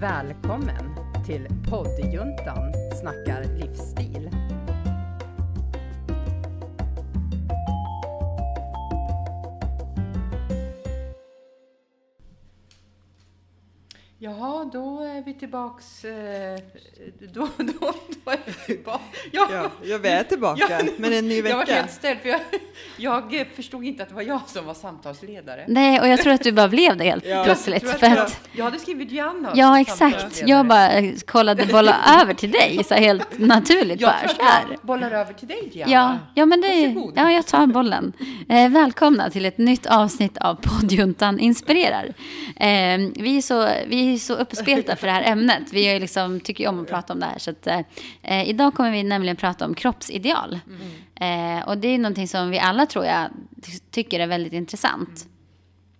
Välkommen till poddjuntan snackar livsstil. Jaha, då är vi tillbaks. eh, Då, då, då är vi tillbaka. Ja, Ja, ja, vi är tillbaka, Ja, men en ny Jag var vecka. helt ställd, för jag, jag förstod inte att det var jag som var samtalsledare. Nej, och jag tror att du bara blev det helt Ja. plötsligt. Att För jag, att, jag hade skrivit Joanna ja, exakt. Jag bara eh, kollade bolla över till dig, så helt naturligt. Jag bara, tror så att här. jag bollar över till dig, Gianna. Ja, ja, men det Varsågod. ja, jag tar bollen. Eh, välkomna till ett nytt avsnitt av poddjuntan inspirerar. Eh, vi, är så, vi är så uppspelta för det här ämnet. Vi är liksom, tycker ju om att prata om det här. Så att, eh, idag kommer vi nämligen prata om kroppsideal. Eh, och det är någonting som vi alla tror jag ty- tycker är väldigt intressant.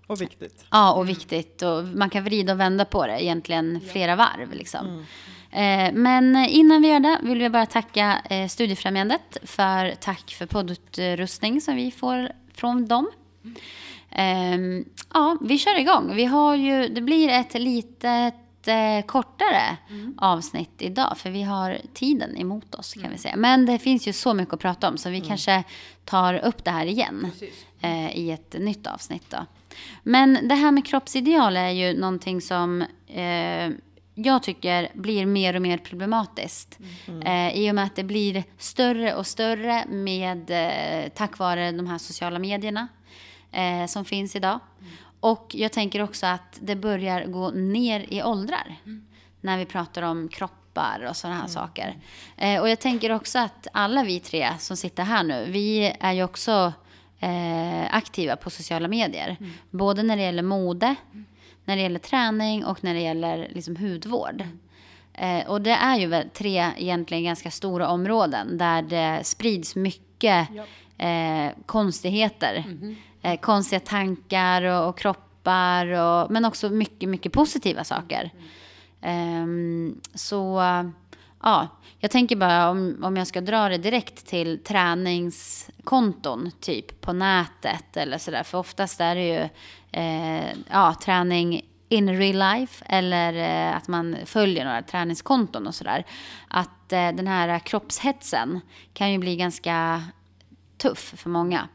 Och viktigt. Ja, och viktigt. Och man kan vrida och vända på det egentligen flera varv. Liksom. Eh, men innan vi gör det vill vi bara tacka eh, Studiefrämjandet för tack för poddutrustning som vi får från dem. Ehm, ja, vi kör igång. Vi har ju, det blir ett litet eh, kortare avsnitt idag för vi har tiden emot oss kan vi säga. Men det finns ju så mycket att prata om så vi kanske tar upp det här igen eh, i ett nytt avsnitt. Då. Men det här med kroppsideal är ju någonting som eh, jag tycker blir mer och mer problematiskt. Eh, I och med att det blir större och större med, eh, tack vare de här sociala medierna eh, som finns idag. Och jag tänker också att det börjar gå ner i åldrar när vi pratar om kroppar och sådana här saker. Eh, och jag tänker också att alla vi tre som sitter här nu, vi är ju också eh, aktiva på sociala medier. Både när det gäller mode, när det gäller träning och när det gäller liksom, hudvård. Eh, och det är ju tre egentligen ganska stora områden där det sprids mycket eh, konstigheter. Eh, konstiga tankar och, och kroppar, och, men också mycket, mycket positiva saker. Ehm, så ja, jag tänker bara om, om jag ska dra det direkt till träningskonton, typ på nätet eller sådär. För oftast är det ju eh, ja, träning in real life eller eh, att man följer några träningskonton och sådär. Att eh, den här kroppshetsen kan ju bli ganska tuff för många.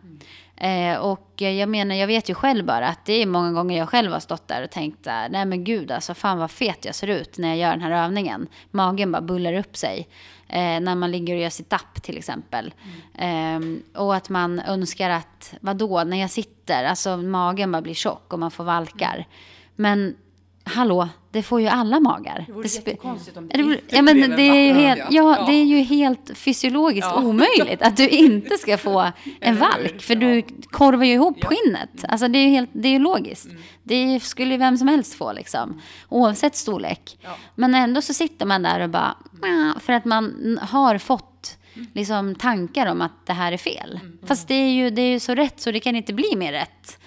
Eh, och jag menar, jag vet ju själv bara att det är många gånger jag själv har stått där och tänkt där, nej men gud alltså fan vad fet jag ser ut när jag gör den här övningen. Magen bara bullar upp sig. Eh, när man ligger och gör sitt upp till exempel. Eh, och att man önskar att, vadå, när jag sitter, alltså magen bara blir tjock och man får valkar. Men hallå, det får ju alla magar. Det vore Det jättekonstigt om det Ja, inte ja, men det är ju helt, ja, det är ju helt fysiologiskt Ja. omöjligt att du inte ska få en valk. För du korvar ju ihop skinnet. Alltså det är ju, helt, det är logiskt. Det skulle ju vem som helst få liksom. Oavsett storlek. Ja. Men ändå så sitter man där och bara, för att man har fått liksom tankar om att det här är fel. Fast det är, ju, det är ju så rätt så det kan inte bli mer rätt.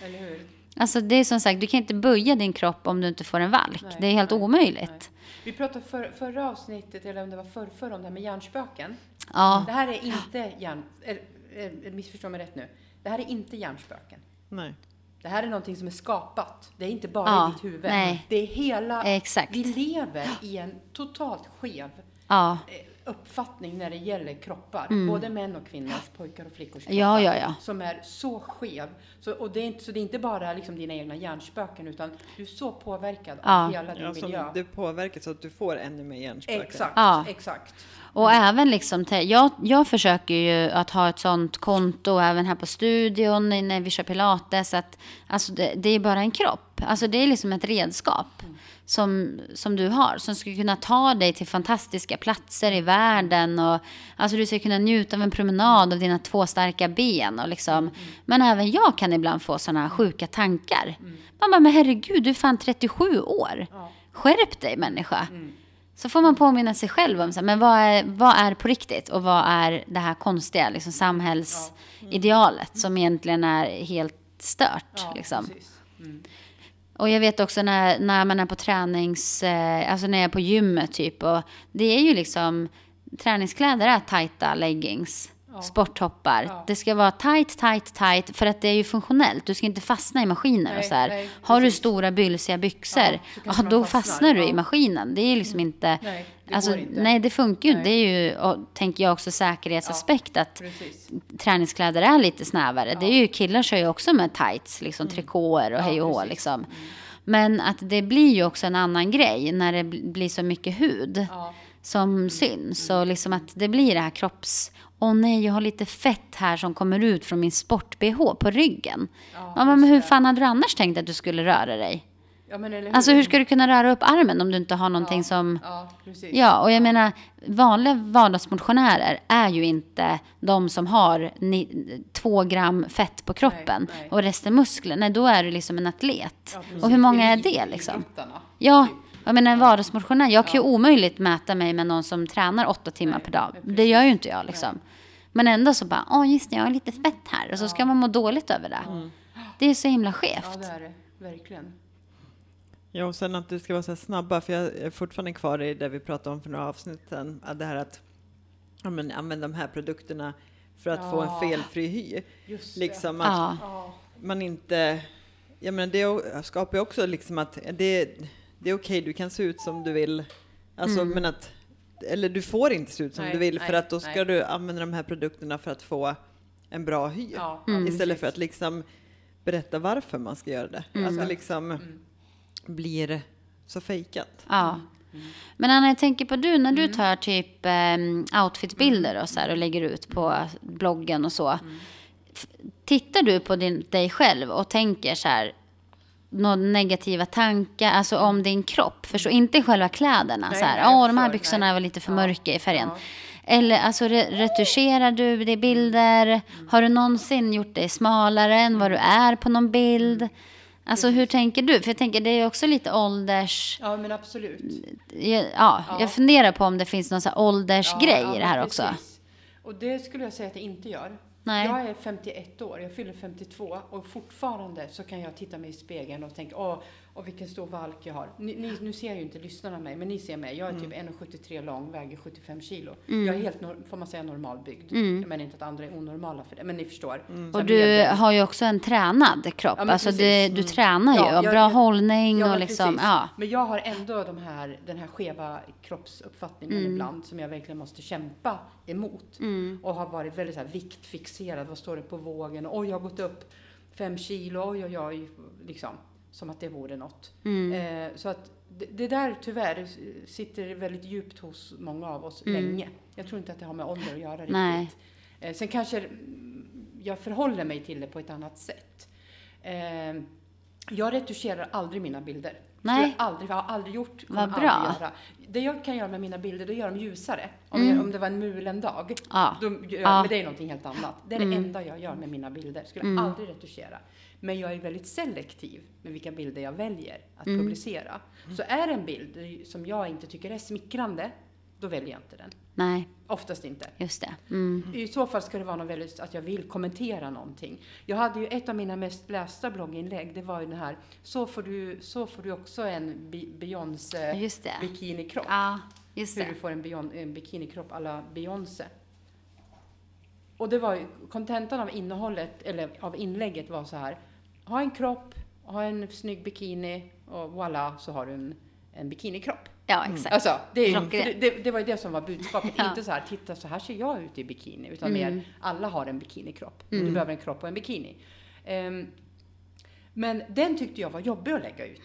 Alltså det är som sagt, du kan inte böja din kropp om du inte får en valk. Nej, det är helt nej, omöjligt. Vi pratade för, förra avsnittet, eller om det var förr, förr om det här med hjärnspöken. Ja. Det här är inte hjärn... Eller, missförstå mig rätt nu. Det här är inte hjärnspöken. Nej. Det här är någonting som är skapat. Det är inte bara Ja, i ditt huvud. nej. Det är hela... Exakt. Vi lever i en totalt skev Ja. eh, uppfattning när det gäller kroppar. Både män och kvinnors, pojkar och flickors kroppar. Mm. Ja, ja, ja. Som är så skev. Så, och det är inte, så det är inte bara liksom dina egna hjärnspöken utan du är så påverkad Ja. av hela din miljö. det påverkar så att du får ännu mer hjärnspöken. Exakt, Ja. exakt. Och även liksom, jag, jag försöker ju att ha ett sånt konto även här på studion när vi kör pilates. Att, alltså det, det är bara en kropp. Alltså det är liksom ett redskap som, som du har. Som skulle kunna ta dig till fantastiska platser i världen. Och, alltså du ska kunna njuta av en promenad av dina två starka ben. Och liksom. Men även jag kan ibland få sådana här sjuka tankar. Man bara, men herregud, du är fan 37 år. Ja. Skärp dig människa. Så får man påminna sig själv om så här, men vad, är, vad är på riktigt och vad är det här konstiga liksom, samhällsidealet som egentligen är helt stört. Ja, liksom. Mm. Och jag vet också när, när man är på tränings, eh, alltså när jag är på gymmet typ. Och det är ju liksom, träningskläder är tajta leggings. Sporttoppar. Ja. Det ska vara tight, tight, tight för att det är ju funktionellt. Du ska inte fastna i maskiner och Nej, så här. nej, Har du stora bylsiga byxor, Ja, ja, då fastnar, du i ja. maskinen. Det är ju liksom inte... Nej, det alltså, inte. nej, det funkar ju inte. Det är ju, och, tänker jag också, säkerhetsaspekt att Precis. träningskläder är lite snävare. Det är ju killar kör ju också med tights, liksom trikåer och Mm. Ja, hej och hå precis. Mm. liksom. Men att det blir ju också en annan grej när det bl- blir så mycket hud Ja. som syns. Och liksom att det blir det här kropps... Åh nej, jag har lite fett här som kommer ut från min sport-bh på ryggen. Ja, Ja, men hur fan hade du annars tänkt att du skulle röra dig? Ja, eller hur? Alltså hur ska du kunna röra upp armen om du inte har någonting ja. som... Ja, precis. Ja, och jag menar, vanliga vardagsmotionärer är ju inte de som har ni, två gram fett på kroppen Nej, nej. och resten muskler. Nej, då är du liksom en atlet. Och hur många är det liksom? Ja, jag menar en vardagsmotionär. Jag kan ju omöjligt mäta mig med någon som tränar åtta timmar per dag. Det gör ju inte jag liksom. Men ändå så bara, åh just det, jag har lite fett här. Och så ska man må dåligt över det. Det är så himla Ja, skevt. det är det. Verkligen. Ja, och sen att det ska vara så här snabba, för jag är fortfarande kvar i det vi pratade om för några avsnitt sedan. att Det här att ja, men, använd de här produkterna för att få en Ja. felfri hy. Just det. Liksom att Ja, Ja. man inte... Jag menar, det skapar ju också liksom att det, det är okej, du kan se ut som du vill. Alltså, men att... Eller du får inte se ut som Nej, du vill för nej, att då ska nej. du använda de här produkterna för att få en bra hy. Ja, Mm. Istället för att liksom berätta varför man ska göra det. Att det liksom Mm. blir så fejkat. ja. Men Anna, jag tänker på du, när du tar typ eh, outfitbilder och så här och lägger ut på bloggen och så. Tittar du på din, dig själv och tänker så här, några negativa tankar, alltså om din kropp. Förstå, inte själva kläderna. Nej, så här, åh, de här byxorna nej. var lite för mörka i färgen. ja. Eller alltså re- retuscherar du det bilder? Har du någonsin gjort dig smalare än vad du är på någon bild? Alltså hur tänker du? För jag tänker det är också lite ålders... Ja, men absolut. Ja, ja, Ja. jag funderar på om det finns någon så åldersgrej Ja, i det här också. precis. Och det skulle jag säga att det inte gör. Nej. Jag är 51 år, jag fyller 52 och fortfarande så kan jag titta mig i spegeln och tänka åh, åh vilken stor valk jag har. Ni, ni, nu ser ju inte lyssnarna mig, men ni ser mig. Jag är typ 1,73 lång, väger 75 kilo. Jag är helt, får man säga, normalbyggd. Mm. Jag menar inte att andra är onormala för det, men ni förstår. Så Och du medel. har ju också en tränad kropp. Ja, alltså det, du tränar ju Ja, och bra jag- hållning Ja, och liksom, precis. ja. Men jag har ändå de här, den här skeva kroppsuppfattningen Mm. ibland som jag verkligen måste kämpa emot. Mm. Och har varit väldigt så här viktfixerad. Vad står det på vågen? Oj, jag har gått upp fem kilo. Oj, oj, oj. Liksom. Som att det vore något. Mm. Eh, så att det, det där tyvärr sitter väldigt djupt hos många av oss Mm. länge. Jag tror inte att det har med ålder att göra Nej. riktigt. Eh, sen kanske jag förhåller mig till det på ett annat sätt. Eh, jag retuscherar aldrig mina bilder. Nej. Jag, aldrig, jag har aldrig gjort. kommer Vad aldrig bra. Göra. Det jag kan göra med mina bilder, det göra dem ljusare. Om, Mm. jag, om det var en mulen dag. Ja. Då, gör- Ja. Men det är någonting helt annat. Det är det Mm. enda jag gör med mina bilder. Skulle Mm. aldrig retuschera. Men jag är väldigt selektiv med vilka bilder jag väljer att Mm. publicera. Så är det en bild som jag inte tycker är smickrande, då väljer jag inte den. Nej, Oftast inte. just det. Mm. I så fall ska det vara något väldigt, att jag vill kommentera någonting. Jag hade ju ett av mina mest lästa blogginlägg, det var ju den här, så får du, så får du också en Beyoncé bikinikropp. Ja, just Hur det. du får en, Beyon, en bikinikropp alla Beyoncé. Och det var ju, kontentan av innehållet, eller av inlägget var så här, ha en kropp, ha en snygg bikini och voilà så har du en, en bikinikropp. Ja, exakt. Alltså, det, är, det, det, det var ju det som var budskapet. Ja. Inte så här, titta så här ser jag ut i bikini. Utan Mm. mer, alla har en bikinikropp. Mm. Du behöver en kropp och en bikini. Ehm, men den tyckte jag var jobbig att lägga ut.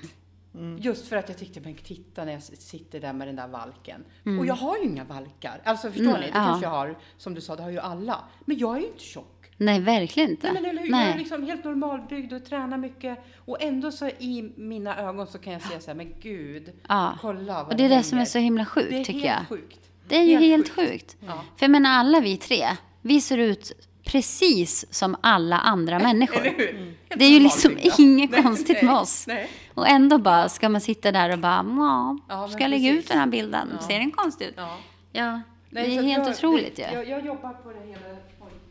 Just för att jag tyckte, men titta när jag sitter där med den där valken. Och jag har ju inga valkar. Alltså förstår Mm, ni? Det ja. kanske jag har, som du sa, det har ju alla. Men jag är ju inte tjock. Nej, verkligen inte. Nej, men eller hur? Jag är Nej. liksom helt normalbyggd och tränar mycket. Och ändå så i mina ögon så kan jag säga så här, men gud, Ja. kolla vad Och det är det som är så himla Det sjukt, är tycker helt jag. sjukt. Det är ju helt, Helt sjukt. Ja. För jag menar, alla vi tre, vi ser ut precis som alla andra människor. Helt Det är ju liksom inget Nej, konstigt nej, med oss. Nej. Och ändå bara ska man sitta där och bara, ja, ska jag lägga ut den här bilden? Ja. Ser den konstig ut? Ja. Ja, Nej, det är helt jag, otroligt det, ju. jag, jag jobbar på det hela,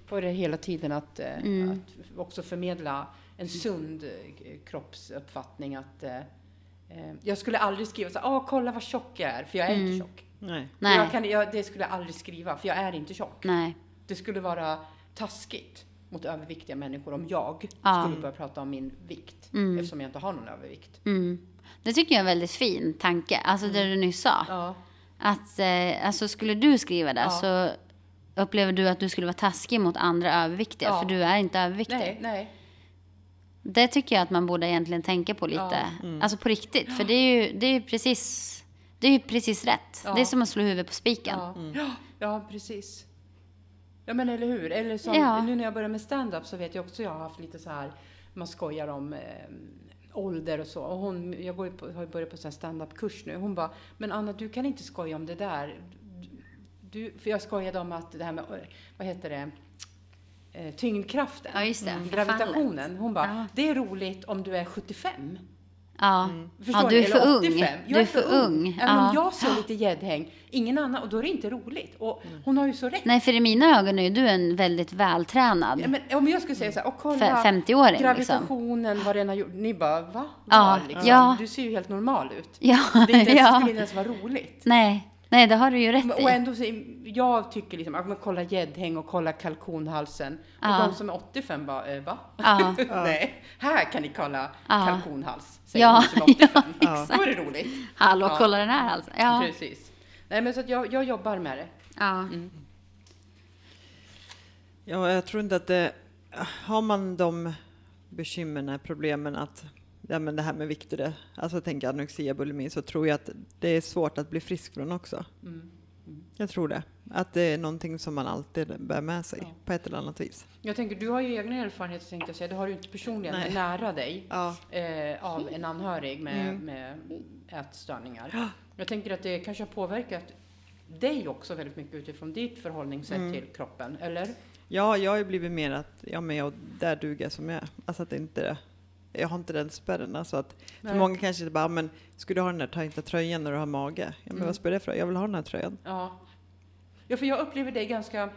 på det hela tiden att, eh, Mm. att också förmedla en sund eh, kroppsuppfattning. Att, eh, eh, jag skulle aldrig skriva så åh kolla vad tjock jag är, för jag är Mm. inte tjock. Nej. Nej, Jag kan, jag, det skulle jag aldrig skriva, för jag är inte tjock. nej. det skulle vara taskigt mot överviktiga människor om jag Ja. skulle börja prata om min vikt. Mm. Eftersom jag inte har någon övervikt. Mm. Det tycker jag är en väldigt fin tanke, alltså det du nyss sa. Ja. Att, eh, alltså skulle du skriva det Ja. så upplever du att du skulle vara taskig mot andra överviktiga, Ja. för du är inte överviktig. Nej, nej. Det tycker jag att man borde egentligen tänka på lite. Alltså på riktigt, för det är ju, det är ju precis, det är ju precis rätt. Ja. Det är som att slå huvudet på spiken. Ja. Ja, ja, precis. Ja, men eller hur? Eller som, Ja. nu när jag börjar med stand-up så vet jag också jag har haft lite så här, man skojar om eh, ålder och så. Och hon, jag går ju på, har ju börjat på här stand-up-kurs nu. Hon bara, men Anna du kan inte skoja om det där. Du, för jag skojade om att det här med, vad heter det, eh, tyngdkraften. Ja, just det. Mm. Gravitationen. Hon bara, Ja. det är roligt om du är 75. Ja, Förstår ja du är för Eller ung. 85. Du Jag är för ung. Även Ja. om jag ser lite gäddhäng, ingen annan, och då är det inte roligt. Och hon har ju så rätt. Nej, för i mina ögon är du en väldigt vältränad Ja, men om jag skulle säga så här, och kolla 50-åring. Liksom. gravitationen, vad den har gjort. Ni bara, va? Ja, Var, liksom? ja. Du ser ju helt normal ut. Ja, Det, är inte ens, ja. skulle inte ens vara roligt. Nej, nej, det har du ju rätt Men- i. Och ändå så, jag tycker liksom, att man kollar gäddhäng och kolla kalkonhalsen. Och Ja. de som är 85 bara, eh, va? Ja. Nej, här kan ni kolla Ja. kalkonhals. Säger Ja, de som är 85. ja, Då är det roligt. Hallå, Ja. kolla den här alltså. Ja. Precis. Nej men så att jag, jag jobbar med det. ja. Mm. Ja, jag tror inte att det... Har man de bekymren, problemen att ja, men det här med vikt och det, alltså tänker anorexia, bulimi, så tror jag att det är svårt att bli frisk från också. Mm. Jag tror det. Att det är någonting som man alltid bär med sig Ja. på ett eller annat vis. Jag tänker, du har ju egna erfarenheter tänkte jag säga. Det har du inte personligen, Nej. men nära dig. Ja. Eh, av en anhörig med, Mm. med ätstörningar. Jag tänker att det kanske har påverkat dig också väldigt mycket utifrån ditt förhållningssätt Mm. till kroppen, eller? Ja, jag har ju blivit mer att ja, men jag, där duger jag som jag är. Alltså att det inte, jag har inte den spärren. Alltså att, för Nej. många kanske bara, men skulle du ha den där tajta tröjan när du har mage? Ja, men Mm. vad spelar det för? Jag vill ha den här tröjan. Ja. Ja, för jag upplever dig ganska...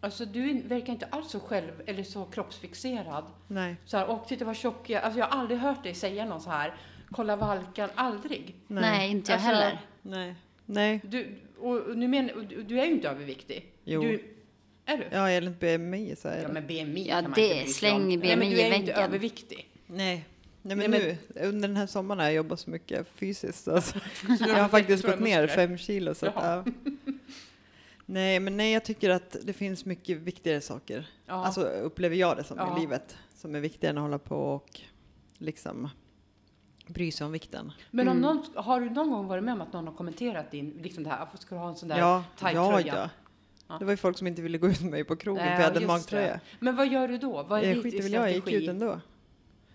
Alltså du verkar inte alls så själv, eller så kroppsfixerad. Nej, Så här, och titta vad tjock jag Alltså jag har aldrig hört dig säga någon så här, kolla valkan, aldrig. nej, Nej. inte jag Alltså, heller. nej, nej. Du, och, nu men, du, du är ju inte överviktig. Jo. Du, är du? Ja, enligt BMI så är Ja, det. men BMI Ja, kan man det- inte bry sig släng om. Nej, BMI men du är i ju inte överviktig. Nej. Nej men Nej, nu, under den här sommaren har jag jobbat så mycket fysiskt. Alltså. jag har faktiskt gått ner fem kilo. Så att, ja. Nej, men nej, jag tycker att det finns mycket viktigare saker. Ja. Alltså upplever jag det som Ja. i livet. Som är viktigare än att hålla på och liksom bry sig om vikten. Men om Mm. någon, har du någon gång varit med om att någon har kommenterat din, liksom det här, "Varför ska du ha en sån där Ja, tajt ja, ja. Ja. Det var ju folk som inte ville gå ut med mig på krogen Nej, för jag hade en magtröja. Men vad gör du då? Vad är Jag skiter väl jag jag gick ut ändå.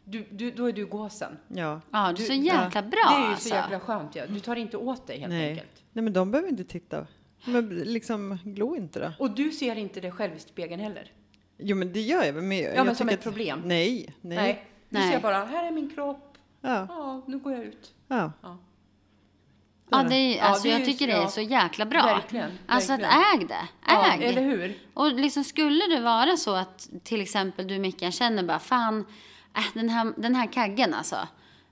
Du, du, då är du gåsen. Ja. Ja, du är så jäkla bra det är ju alltså. så jäkla skönt. Ja. Du tar inte åt dig helt Nej. enkelt. Nej, men de behöver inte titta. Men liksom, glo inte då. Och du ser inte dig själv i spegeln heller? Jo, men det gör jag väl. Men jag, Ja, jag men som ett problem? Nej, nej. Du Nej. ser bara, här är min kropp. Ja, Ja, nu går jag ut. ja. Ja. Ja, det är, Ja, alltså, det är jag tycker det är ja. så jäkla bra. Verkligen. Alltså att äg det. Ja, Äg. eller hur? Och liksom skulle det vara så att till exempel du Mickan känner bara fan, äh, den, här, den här kaggen alltså.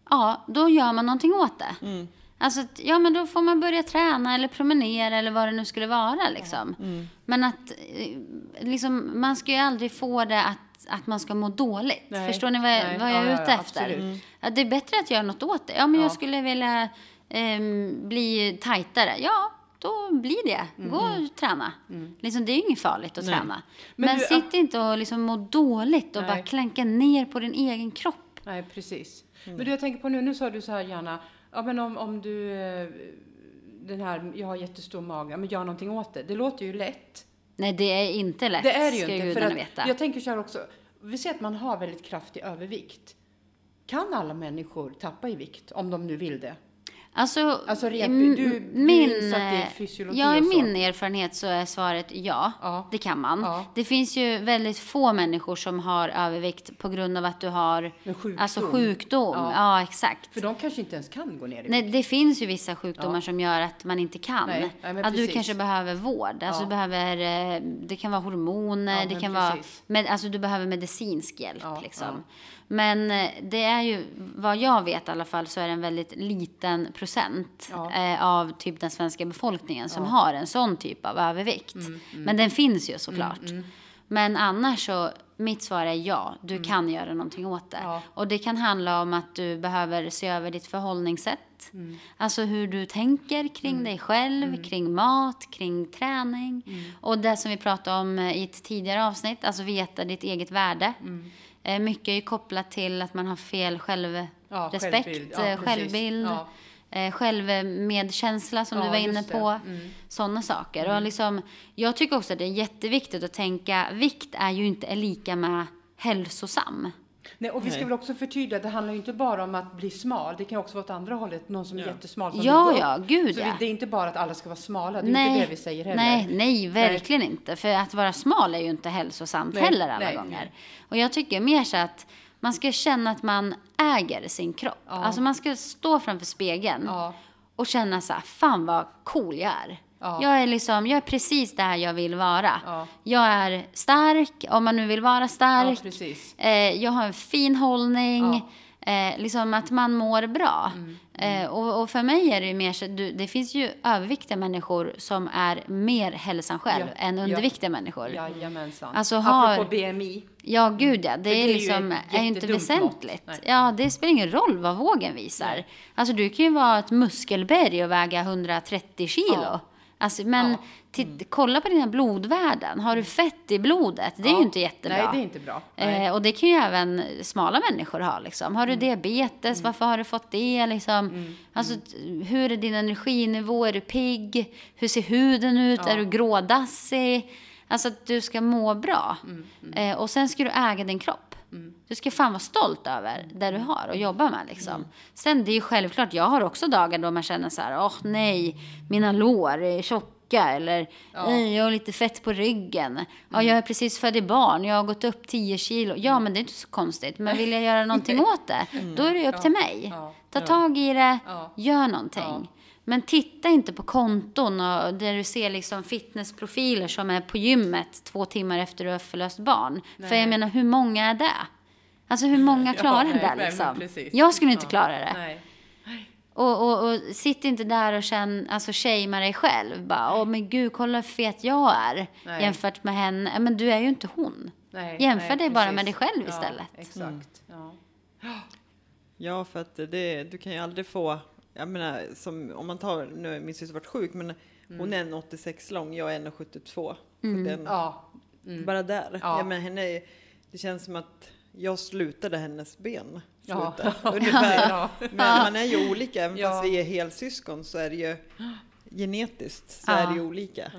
Ja, då gör man någonting åt det. Mm. Alltså, ja men då får man börja träna eller promenera eller vad det nu skulle vara liksom. Mm. Men att eh, liksom, man ska ju aldrig få det att, att man ska må dåligt. Nej, Förstår ni vad jag, nej, vad jag ja, är ja, ute ja, efter? Mm. Det är bättre att göra något åt det. Ja, men Ja. jag skulle vilja ehm, bli tajtare. Ja, då blir det. Gå och träna. Liksom, det är ju inget farligt att Nej. träna. Mm. Men Men, du, sitt inte och liksom må dåligt och Nej. bara klänka ner på din egen kropp. Nej, precis. Men du, jag tänker på nu, nu sa du så här gärna, ja men om, om du, eh, den här, jag har jättestor mage, men gör någonting åt det. Det låter ju lätt. Nej, det är inte lätt. Det är det ju ska inte. För att, veta. jag tänker så här också, vi ser att man har väldigt kraftig övervikt. Kan alla människor tappa i vikt om de nu vill det? Alltså, Alltså, rent- m- du- du min, ja, i min erfarenhet så är svaret ja. Ja. Det kan man. Ja. Det finns ju väldigt få människor som har övervikt på grund av att du har sjukdom. alltså sjukdom. Ja. Ja, exakt. För de kanske inte ens kan gå ner i vikt. Nej, det finns ju vissa sjukdomar som gör att man inte kan. Nej, nej, att du precis. kanske behöver vård. Alltså du behöver, eh, det kan vara hormoner, det kan vara, precis. med, alltså du behöver medicinsk hjälp. Liksom. Ja. Men eh, det är ju, vad jag vet i alla fall, så är det en väldigt liten procent Ja. eh, av typ den svenska befolkningen som har en sån typ av övervikt. Mm, Men den finns ju såklart. Men annars så, mitt svar är ja, du kan göra någonting åt det. Mm. Ja. Och det kan handla om att du behöver se över ditt förhållningssätt. Mm. Alltså hur du tänker kring dig själv, kring mat, kring träning. Mm. Och det som vi pratade om eh, i ett tidigare avsnitt, alltså veta ditt eget värde. Mm. Eh, Mycket är ju kopplat till att man har fel Ja, självrespekt, självbild. ja, Ja, precis. självbild, Ja. eh, självmedkänsla som Ja, du var inne på. Mm. Sådana saker. Och liksom, jag tycker också att det är jätteviktigt att tänka, vikt är ju inte lika med hälsosam. Nej, och vi ska Nej. väl också förtydliga, det handlar ju inte bara om att bli smal. Det kan också vara åt andra hållet, någon som är Ja. jättesmal som Ja, ja, gud Så ja. det är inte bara att alla ska vara smala, det är inte det vi säger heller. Nej, nej, verkligen inte. För att vara smal är ju inte hälsosamt Nej, heller alla nej, gånger. nej. Och jag tycker mer så att man ska känna att man äger sin kropp. Ja. Alltså man ska stå framför spegeln Ja, och känna så här, fan vad cool jag är. Ja. Jag är liksom, jag är precis där jag vill vara. Ja. Jag är stark, om man nu vill vara ja stark. precis. Eh, jag har en fin hållning. Ja. Eh, liksom att man mår bra. Mm, Eh, och, och för mig är det ju mer så, du, det finns ju överviktiga människor som är mer hälsan själv Ja, än ja. underviktiga människor. Jajamensan. Alltså har- Apropå BMI. Ja, gud ja. Det, det är, är ju liksom, ett är ju inte väsentligt. Ja, det spelar ingen roll vad vågen visar. Nej. Alltså du kan ju vara ett muskelberg och väga 130 kilo. Ja. Alltså, men Ja. titt, kolla på dina blodvärden. Har du fett i blodet? Det är Ja. ju inte jättebra. Nej, det är inte bra. Mm. Eh, och det kan ju även smala människor ha. Liksom. Har du diabetes, varför har du fått det? Liksom? Alltså, t- hur är din energinivå? Är du pigg? Hur ser huden ut? Ja. Är du grådassig? Alltså att du ska må bra. Mm, Eh, och sen ska du äga din kropp. Du ska fan vara stolt över det du har och jobba med. Liksom. Mm. Sen det är ju självklart, jag har också dagar då man känner så här, åh nej, mina lår är tjocka eller Ja. Mm. "Ej, jag har lite fett på ryggen. Ja, jag är precis född barn, jag har gått upp 10 kilo. Ja, men det är inte så konstigt. Men vill jag göra någonting åt det, då är det upp till mig. Ja. Ta tag i det, Ja. gör någonting. Men titta inte på konton och där du ser liksom fitnessprofiler som är på gymmet två timmar efter du har förlöst barn. För Nej. jag menar, hur många är det? Alltså hur många Ja, klarar nej, det liksom? precis. Jag skulle inte Ja. klara det. Nej. Och, och, och sitt inte där och känn, alltså shamea dig själv. Bara, åh men gud, kolla hur fet jag är. Nej. Jämfört med henne. Ja, Men du är ju inte hon. Nej, Jämför nej, dig bara precis. med dig själv ja, istället. Exakt. Ja. Ja, för att det, du kan ju aldrig få, jag menar, som, om man tar, nu har min syster varit sjuk, men hon är en 86 lång, jag är 1,72. Mm. Den, Ja. Mm. Bara där. Ja. Jag menar, henne, det känns som att jag slutade hennes ben. Ja. Sluta. Ungefär. Ja. Men man är ju olika, även Ja. fast vi är helsyskon så är det ju genetiskt så Ja. är det ju olika.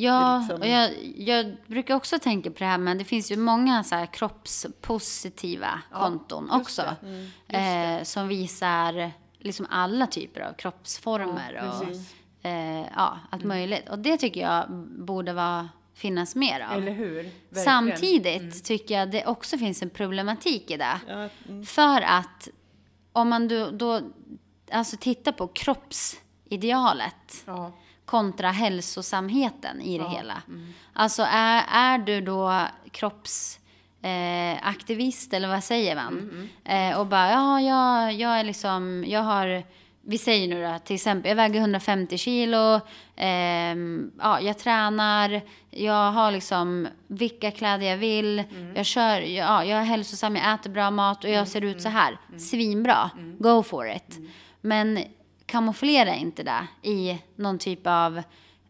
Ja, liksom- och jag, jag brukar också tänka på det här, men det finns ju många så här kroppspositiva Ja, konton också. Mm, Eh, som visar liksom alla typer av kroppsformer Ja, och eh, ja, allt möjligt. Och det tycker jag borde vara, finnas mer av. Eller hur? Verkligen. Samtidigt tycker jag det också finns en problematik i det. Ja, mm. För att om man då, då alltså tittar på kroppsidealet. Kontra hälsosamheten i det Ja, hela. Alltså är, är du då kroppsaktivist eh, aktivist, eller vad säger man? Eh, och bara, ja, jag, jag är liksom, jag har, vi säger nu då, till exempel, jag väger 150 kilo, ehm, ja, jag tränar, jag har liksom vilka kläder jag vill, jag kör, ja, jag är hälsosam, jag äter bra mat och jag ser ut så här. Svinbra, go for it. Men kamouflera inte det i någon typ av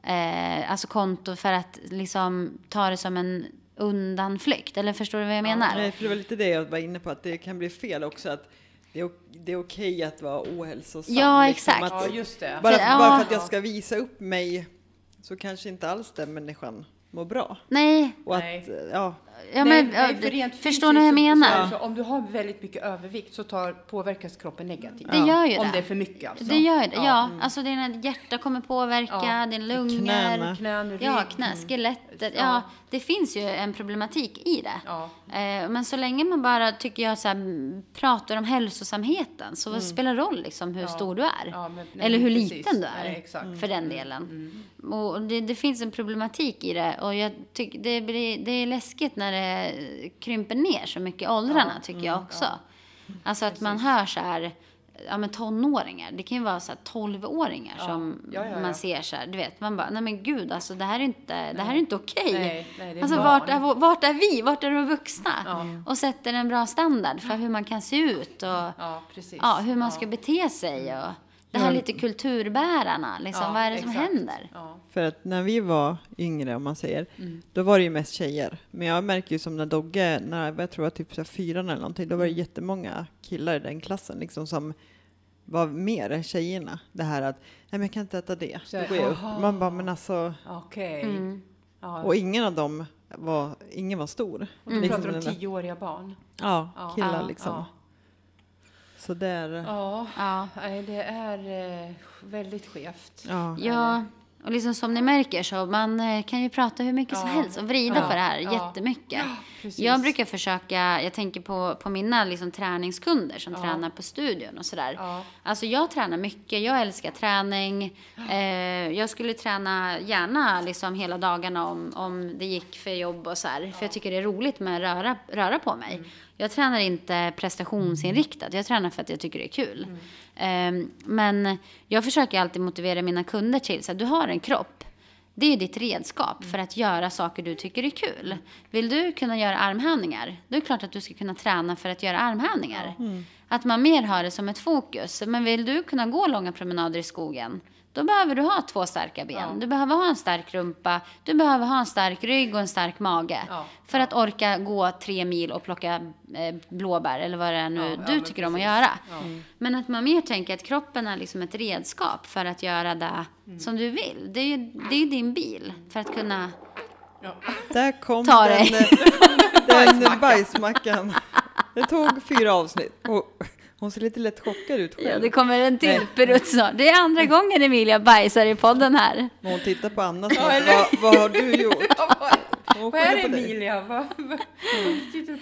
eh, alltså konto för att liksom ta det som en undanflykt. Eller förstår du vad jag menar? Nej, för det var lite det jag var inne på, att det kan bli fel också. Att det är, ok- det är okej att vara ohälsosam. Ja, liksom, exakt. Att, ja, just det. bara, För- ja. bara för att jag ska visa upp mig så kanske inte alls den människan mår bra. Nej, Och Nej. att, ja, ja, Nej, men, nej, för rent förstår ni vad jag menar? Så, så, om du har väldigt mycket övervikt så tar, påverkas kroppen negativt. Det gör ju Om det. det är för mycket alltså. Det gör det, ja. Ja. alltså dina hjärta kommer påverka, Ja. din lungor, Knäna. Knän, rygg. ja, knä, skelettet. Ja. Ja. det finns ju en problematik i det. Ja. Eh, men så länge man bara, tycker jag, så här, pratar om hälsosamheten så vad spelar det roll liksom hur stor du är? Men- nej, Eller hur precis. liten du är, Nej, för den delen. Och det, det finns en problematik i det och jag tycker det, blir, det är läskigt när det krymper ner så mycket i åldrarna tycker jag också. Alltså att man hör så här, ja men tonåringar, det kan ju vara så här 12-åringar Ja. som Ja, ja, ja. man ser så här, du vet, man bara, nej men gud alltså det här är inte, det här är inte okej. Nej, nej, är Alltså barn. vart är, vart är vi, vart är de vuxna? Ja. Och sätter en bra standard för hur man kan se ut och Ja, ja, hur man Ja. ska bete sig och det här lite kulturbärarna, liksom, Ja, vad är det som exakt. händer? Ja. För att när vi var yngre, om man säger, då var det ju mest tjejer. Men jag märker ju som när Dogge, när jag tror jag var typ så fyran eller någonting, då var det jättemånga killar i den klassen liksom som var mer än tjejerna. Det här att, nej men jag kan inte äta det. Så Då går jag upp. Man bara, men alltså, Okej. Mm. Ja. och ingen av dem var, ingen var stor. Och du Liksom pratar om där- tioåriga barn. Ja, Ja. killar Ja. liksom. Ja. Så där, ja. Ja, Ja. det är eh, väldigt skevt. Ja, och liksom som ni märker så man eh, kan ju prata hur mycket som Ja. helst och vrida Ja. på det här Ja. jättemycket. Precis. Jag brukar försöka, jag tänker på, på mina liksom träningskunder som Ja. tränar på studion och sådär. Ja. Alltså jag tränar mycket, jag älskar träning. Eh, jag skulle träna gärna liksom hela dagarna om, om det gick för jobb och så här. För jag tycker det är roligt med att röra, röra på mig. Mm. Jag tränar inte prestationsinriktat, jag tränar för att jag tycker det är kul. Mm. Eh, men jag försöker alltid motivera mina kunder till så här, du har en kropp. Det är ditt redskap för att göra saker du tycker är kul. Vill du kunna göra armhävningar, då är det klart att du ska kunna träna för att göra armhävningar. Att man mer har det som ett fokus. Men vill du kunna gå långa promenader i skogen, då behöver du ha två starka ben. Ja. Du behöver ha en stark rumpa, du behöver ha en stark rygg och en stark mage. Ja. För att orka gå tre mil och plocka eh, blåbär eller vad det är nu du tycker om att precis. göra. Ja. Men att man mer tänker att kroppen är liksom ett redskap för att göra det Mm. som du vill. Det är ju det är din bil för att kunna... Ja. Där kom Ta den, dig. den bajsmackan. Det tog fyra avsnitt. Och hon ser lite lätt chockad ut själv. Ja, det kommer en till pirutt snart. Det är andra gången Emilia bajsar i podden här. När hon tittar på Anna att, vad, vad har du gjort? Vad är. Emilia? Vad,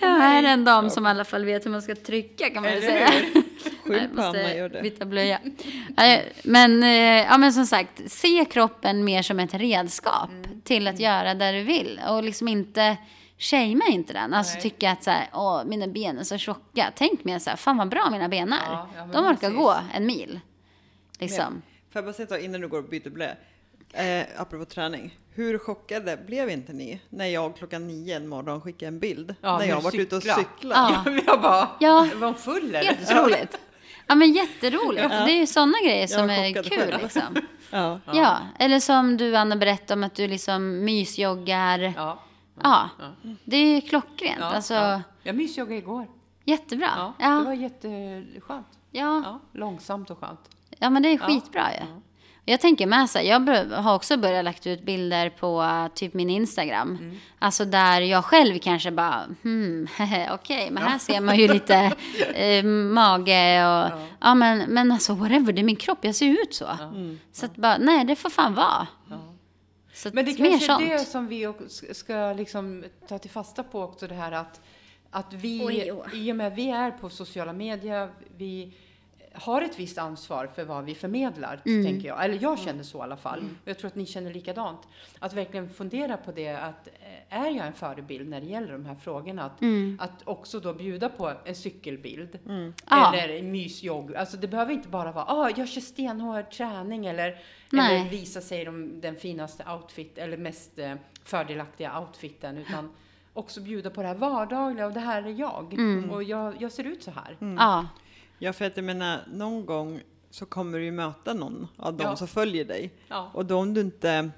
Ja, här är en dam som i alla fall vet hur man ska trycka kan man väl Eller säga. hur? Skyll Nej, på Anna, gör det. byta blöja. Men, eh, ja, men som sagt, se kroppen mer som ett redskap Mm. till att göra det du vill. Och liksom inte, shamea inte den. Alltså Nej. tycka att så här, åh, mina ben är så tjocka. Tänk mer så här, fan vad bra mina ben är. Ja, ja, men De orkar precis. gå en mil. Liksom. Får jag bara säga sak innan du går och byter blöja? Eh, apropå träning. Hur chockade blev inte ni när jag klockan nio en morgon skickade en bild? Ja, när jag men varit ute och cykla. cyklat. Ja. Ja, jag bara, Ja. var hon full eller? Helt otroligt. Ja men jätteroligt. Det är ju sådana grejer som är kul själv. liksom. Ja. Ja. eller som du Anna berättade om att du liksom mysjoggar. Ja. Ja, Ja. det är klockrent. Ja, alltså, ja. Jag mysjoggade igår. jättebra. Ja, Ja, Det ja, var jätteskönt. ja. Ja, långsamt och skönt. men det är Ja. skitbra ju. Jag tänker med så här, jag har också börjat lagt ut bilder på typ min Instagram. Mm. Alltså där jag själv kanske bara, hmm, okej, men här ser man ju lite eh, mage och, ja, men, men alltså whatever, det är min kropp, jag ser ut så. Så att bara, nej det får fan vara. Så Men det kanske är det som vi ska liksom ta till fasta på också det här att, att vi, Oj, oj. i och med att vi är på sociala medier, vi har ett visst ansvar för vad vi förmedlar, Mm. tänker jag. Eller jag känner så i alla fall. Och jag tror att ni känner likadant. Att verkligen fundera på det, att eh, är jag en förebild när det gäller de här frågorna? Att, att också då bjuda på en cykelbild. Ja. Eller en mysjogg. Alltså det behöver inte bara vara, ah, jag kör stenhård träning eller, Nej. eller visa sig de, den finaste outfit eller mest eh, fördelaktiga outfiten. Utan också bjuda på det här vardagliga och det här är jag. Mm. Och jag, jag ser ut så här. Ja, ja, för att jag menar, någon gång så kommer du ju möta någon av dem Ja. som följer dig. Ja. Och då om du inte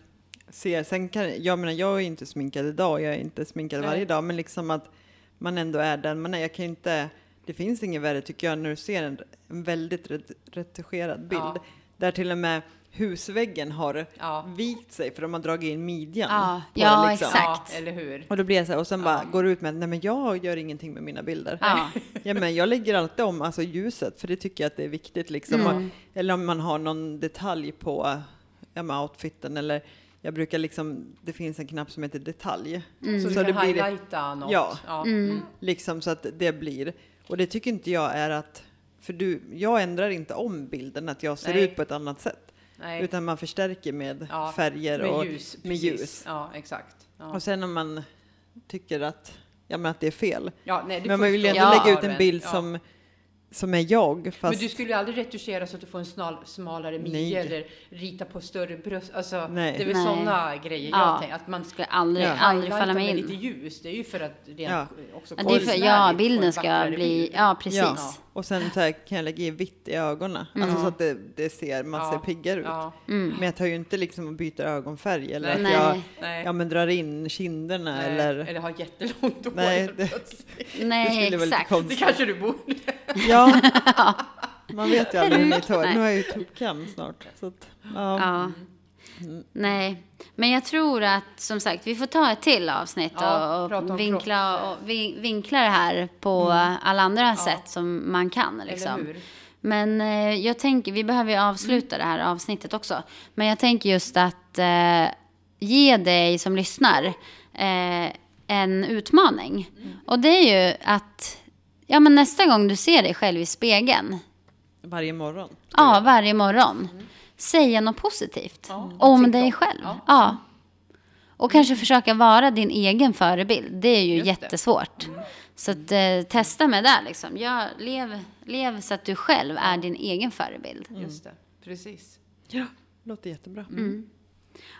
ser, sen kan, jag menar jag är inte sminkad idag, jag är inte sminkad Nej. varje dag, men liksom att man ändå är den man är. Jag kan inte, det finns inget värre tycker jag när du ser en, en väldigt ret- retuscherad bild. Ja. Där till och med husväggen har Ja. vikt sig för de har dragit in midjan. Ja, på ja, liksom. exakt. Ja, eller hur? Och då blir jag så här, och sen bara går du ut med att nej men jag gör ingenting med mina bilder. ja. Ja, men jag lägger alltid om alltså ljuset, för det tycker jag att det är viktigt. Liksom. Mm. Eller om man har någon detalj på ja, men outfiten, eller jag brukar liksom, det finns en knapp som heter detalj. Så, du Så kan det blir highlighta något. Ja. Ja. Mm. liksom så att det blir, och det tycker inte jag är att, för du, jag ändrar inte om bilden, att jag ser Nej. ut på ett annat sätt. Nej. Utan man förstärker med Ja, färger med och ljus. med precis. ljus. Ja, exakt. Ja. Och sen om man, tycker att, ja, men att det är fel. Ja, nej, Men man vill ändå lägga ut en bild som, som är jag. Fast, Men du skulle ju aldrig retuschera så att du får en smal, smalare midja eller rita på större bröst. Alltså, Nej. det är väl Nej. sådana grejer Ja. jag tänker. Att man Skulle aldrig, Ja. aldrig falla mig med in. lite ljus. Det är ju för att rent Ja. också Ja, det är för, ja, bilden en ska bli, bild. ja precis. Ja. Och sen så här, kan jag lägga i vitt i ögonen. Alltså så att det, det ser, man Ja. ser piggare ut. Ja. Mm. Men jag tar ju inte liksom och byter ögonfärg eller att Nej. jag Nej. ja, men drar in kinderna Nej. eller... eller har jättelångt hår. Nej, det-. Nej, lite exakt. det kanske du borde. Ja, man vet ju aldrig hur mitt hår... Nu har jag ju tuppkam snart. Så att, ja. Ja. Nej, men jag tror att som sagt vi får ta ett till avsnitt Ja, och, och, vinkla, och vin, vinkla det här på alla andra sätt som man kan. Eller Liksom. hur? Men eh, jag tänker, vi behöver ju avsluta det här avsnittet också. Men jag tänker just att eh, ge dig som lyssnar eh, en utmaning. Och det är ju att ja, men nästa gång du ser dig själv i spegeln, Varje morgon. ja, varje morgon, säga något positivt Ja, om dig om. själv. Ja. Ja. Och kanske försöka vara din egen förebild. Det är ju Just jättesvårt. Så att, eh, testa med det liksom. Ja, lev, lev så att du själv är din egen förebild. Just det, precis. Ja, låter jättebra.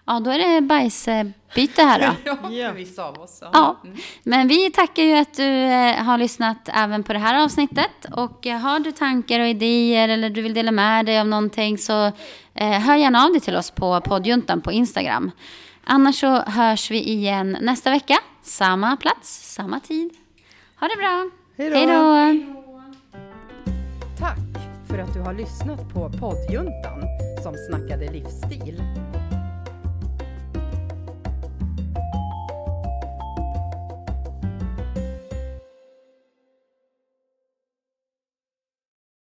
Ja, då är det bajsbyte här då. Ja, för vissa av oss. Ja, men vi tackar ju att du eh, har lyssnat även på det här avsnittet. Och eh, har du tankar och idéer eller du vill dela med dig av någonting så eh, hör gärna av dig till oss på poddjuntan på Instagram. Annars så hörs vi igen nästa vecka. Samma plats, samma tid. Ha det bra. Hej då. Hej då. Tack för att du har lyssnat på poddjuntan som snackade livsstil.